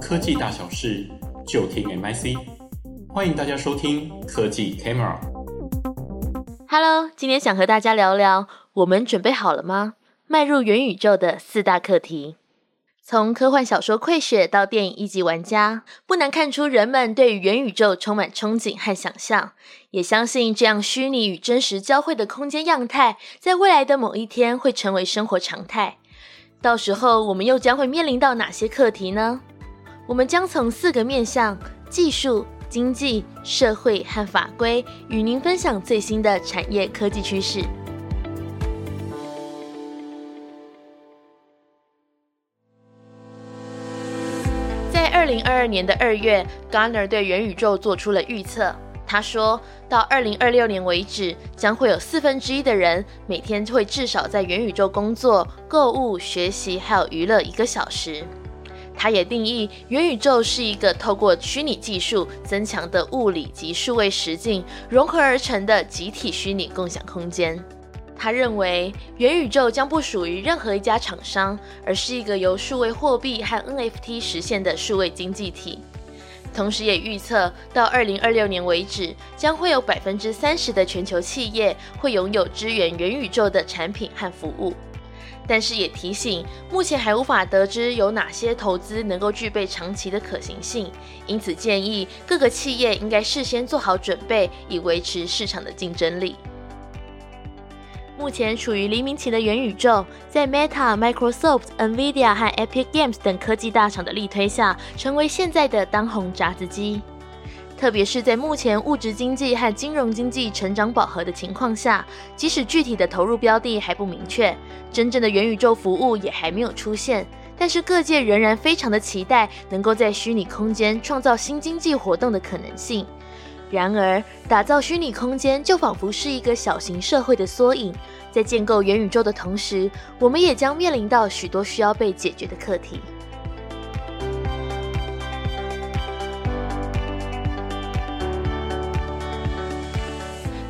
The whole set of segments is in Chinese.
科技大小事，就听 MIC。欢迎大家收听科技 Camera。Hello，今天想和大家聊聊，我们准备好了吗？迈入元宇宙的四大课题。从科幻小说《溃雪》到电影《一级玩家》，不难看出人们对于元宇宙充满憧憬和想象，也相信这样虚拟与真实交汇的空间样态，在未来的某一天会成为生活常态。到时候，我们又将会面临到哪些课题呢？我们将从四个面向：技术、经济、社会和法规，与您分享最新的产业科技趋势。在二零二二年的二月，Garner 对元宇宙做出了预测。他说到二零二六年为止，将会有四分之一的人每天会至少在元宇宙工作、购物、学习还有娱乐一个小时。他也定义元宇宙是一个透过虚拟技术增强的物理及数位实境融合而成的集体虚拟共享空间。他认为，元宇宙将不属于任何一家厂商，而是一个由数位货币和 NFT 实现的数位经济体。同时，也预测到2026年为止，将会有百分之三十的全球企业会拥有支援元宇宙的产品和服务。但是，也提醒，目前还无法得知有哪些投资能够具备长期的可行性，因此建议各个企业应该事先做好准备，以维持市场的竞争力。目前处于黎明期的元宇宙，在 Meta、Microsoft、NVIDIA 和 Epic Games 等科技大厂的力推下，成为现在的当红炸子鸡。特别是在目前物质经济和金融经济成长饱和的情况下，即使具体的投入标的还不明确，真正的元宇宙服务也还没有出现，但是各界仍然非常的期待能够在虚拟空间创造新经济活动的可能性。然而，打造虚拟空间就仿佛是一个小型社会的缩影。在建构元宇宙的同时，我们也将面临到许多需要被解决的课题。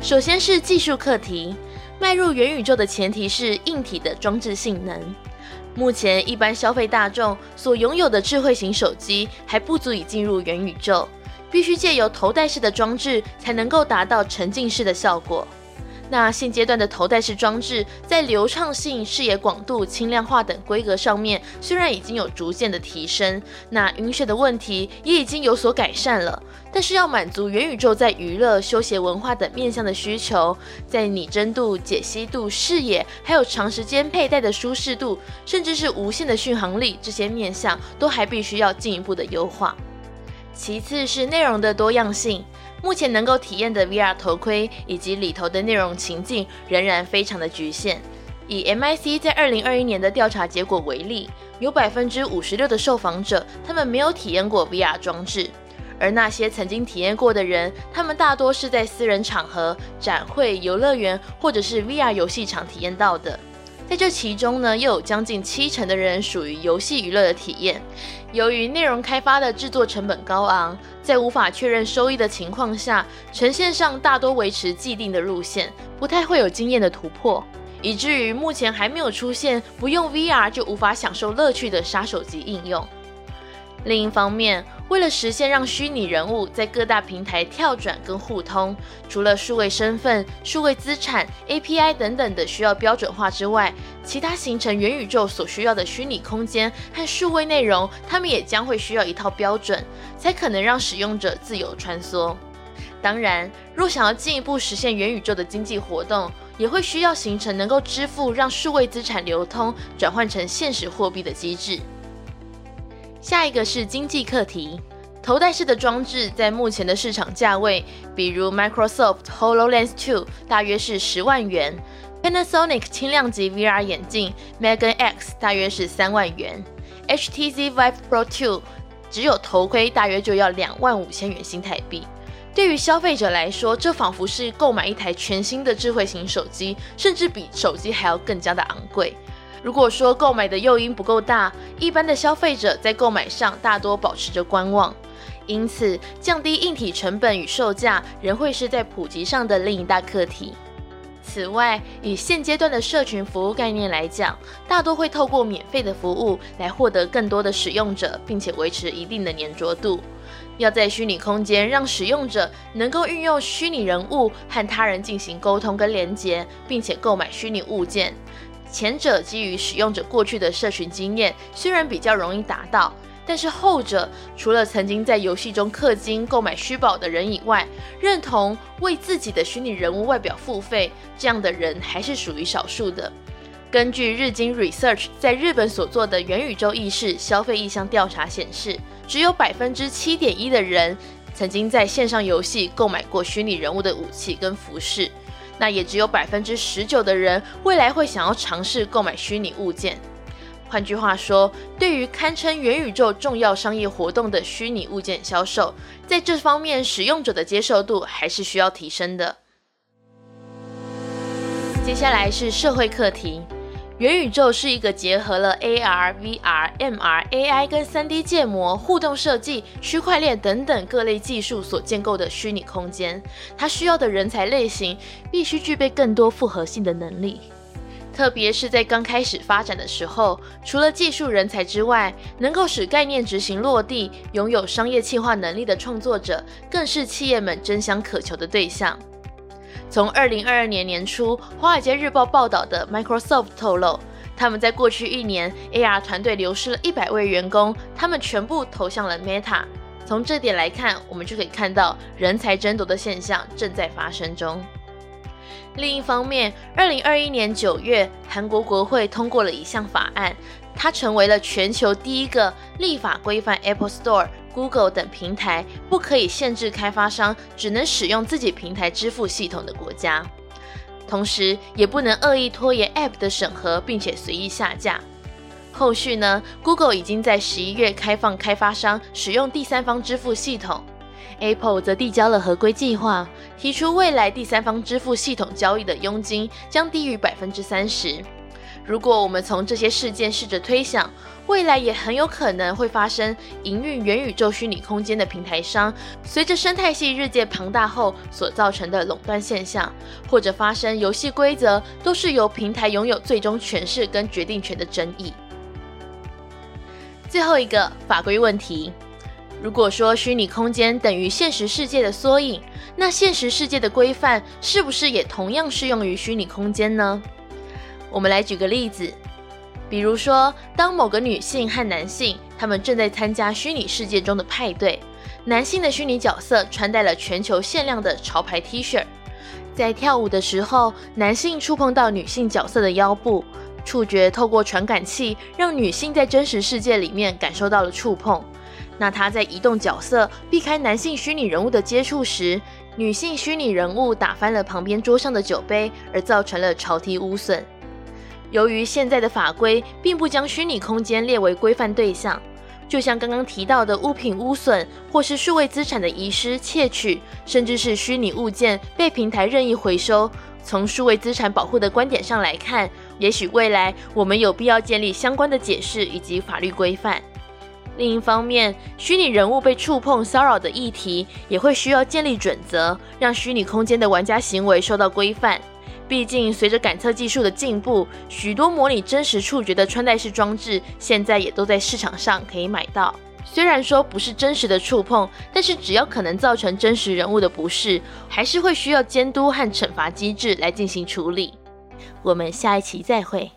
首先是技术课题，迈入元宇宙的前提是硬体的装置性能。目前，一般消费大众所拥有的智慧型手机还不足以进入元宇宙。必须借由头戴式的装置才能够达到沉浸式的效果。那现阶段的头戴式装置在流畅性、视野广度、轻量化等规格上面，虽然已经有逐渐的提升，那晕眩的问题也已经有所改善了。但是要满足元宇宙在娱乐、休闲、文化等面向的需求，在拟真度、解析度、视野，还有长时间佩戴的舒适度，甚至是无线的续航力这些面向，都还必须要进一步的优化。其次是内容的多样性，目前能够体验的 VR 头盔以及里头的内容情境仍然非常的局限。以 MIC 在二零二一年的调查结果为例，有百分之五十六的受访者他们没有体验过 VR 装置，而那些曾经体验过的人，他们大多是在私人场合、展会、游乐园或者是 VR 游戏场体验到的。在这其中呢，又有将近七成的人属于游戏娱乐的体验。由于内容开发的制作成本高昂，在无法确认收益的情况下，呈现上大多维持既定的路线，不太会有经验的突破，以至于目前还没有出现不用 VR 就无法享受乐趣的杀手级应用。另一方面，为了实现让虚拟人物在各大平台跳转跟互通，除了数位身份、数位资产、API 等等的需要标准化之外，其他形成元宇宙所需要的虚拟空间和数位内容，他们也将会需要一套标准，才可能让使用者自由穿梭。当然，若想要进一步实现元宇宙的经济活动，也会需要形成能够支付让数位资产流通转换成现实货币的机制。下一个是经济课题，头戴式的装置在目前的市场价位，比如 Microsoft HoloLens 2大约是十万元，Panasonic 轻量级 VR 眼镜 Megan X 大约是三万元，HTC Vive Pro 2只有头盔大约就要两万五千元新台币。对于消费者来说，这仿佛是购买一台全新的智慧型手机，甚至比手机还要更加的昂贵。如果说购买的诱因不够大，一般的消费者在购买上大多保持着观望，因此降低硬体成本与售价仍会是在普及上的另一大课题。此外，以现阶段的社群服务概念来讲，大多会透过免费的服务来获得更多的使用者，并且维持一定的黏着度。要在虚拟空间让使用者能够运用虚拟人物和他人进行沟通跟连接，并且购买虚拟物件。前者基于使用者过去的社群经验，虽然比较容易达到。但是后者除了曾经在游戏中氪金购买虚宝的人以外，认同为自己的虚拟人物外表付费这样的人还是属于少数的。根据日经 Research 在日本所做的元宇宙意识消费意向调查显示，只有百分之七点一的人曾经在线上游戏购买过虚拟人物的武器跟服饰，那也只有百分之十九的人未来会想要尝试购买虚拟物件。换句话说，对于堪称元宇宙重要商业活动的虚拟物件销售，在这方面使用者的接受度还是需要提升的。接下来是社会课题，元宇宙是一个结合了 AR、VR、MR、AI 跟 3D 建模、互动设计、区块链等等各类技术所建构的虚拟空间，它需要的人才类型必须具备更多复合性的能力。特别是在刚开始发展的时候，除了技术人才之外，能够使概念执行落地、拥有商业企划能力的创作者，更是企业们争相渴求的对象。从二零二二年年初，《华尔街日报》报道的 Microsoft 透露，他们在过去一年 AR 团队流失了一百位员工，他们全部投向了 Meta。从这点来看，我们就可以看到人才争夺的现象正在发生中。另一方面，二零二一年九月，韩国国会通过了一项法案，它成为了全球第一个立法规范 Apple Store、Google 等平台不可以限制开发商只能使用自己平台支付系统的国家，同时也不能恶意拖延 App 的审核，并且随意下架。后续呢，Google 已经在十一月开放开发商使用第三方支付系统。Apple 则递交了合规计划，提出未来第三方支付系统交易的佣金将低于百分之三十。如果我们从这些事件试着推想，未来也很有可能会发生营运元宇宙虚拟空间的平台商，随着生态系日渐庞大后所造成的垄断现象，或者发生游戏规则都是由平台拥有最终诠释跟决定权的争议。最后一个法规问题。如果说虚拟空间等于现实世界的缩影，那现实世界的规范是不是也同样适用于虚拟空间呢？我们来举个例子，比如说，当某个女性和男性他们正在参加虚拟世界中的派对，男性的虚拟角色穿戴了全球限量的潮牌 T 恤，在跳舞的时候，男性触碰到女性角色的腰部，触觉透过传感器让女性在真实世界里面感受到了触碰。那他在移动角色避开男性虚拟人物的接触时，女性虚拟人物打翻了旁边桌上的酒杯，而造成了潮梯污损。由于现在的法规并不将虚拟空间列为规范对象，就像刚刚提到的物品污损，或是数位资产的遗失、窃取，甚至是虚拟物件被平台任意回收，从数位资产保护的观点上来看，也许未来我们有必要建立相关的解释以及法律规范。另一方面，虚拟人物被触碰骚扰的议题也会需要建立准则，让虚拟空间的玩家行为受到规范。毕竟，随着感测技术的进步，许多模拟真实触觉的穿戴式装置现在也都在市场上可以买到。虽然说不是真实的触碰，但是只要可能造成真实人物的不适，还是会需要监督和惩罚机制来进行处理。我们下一期再会。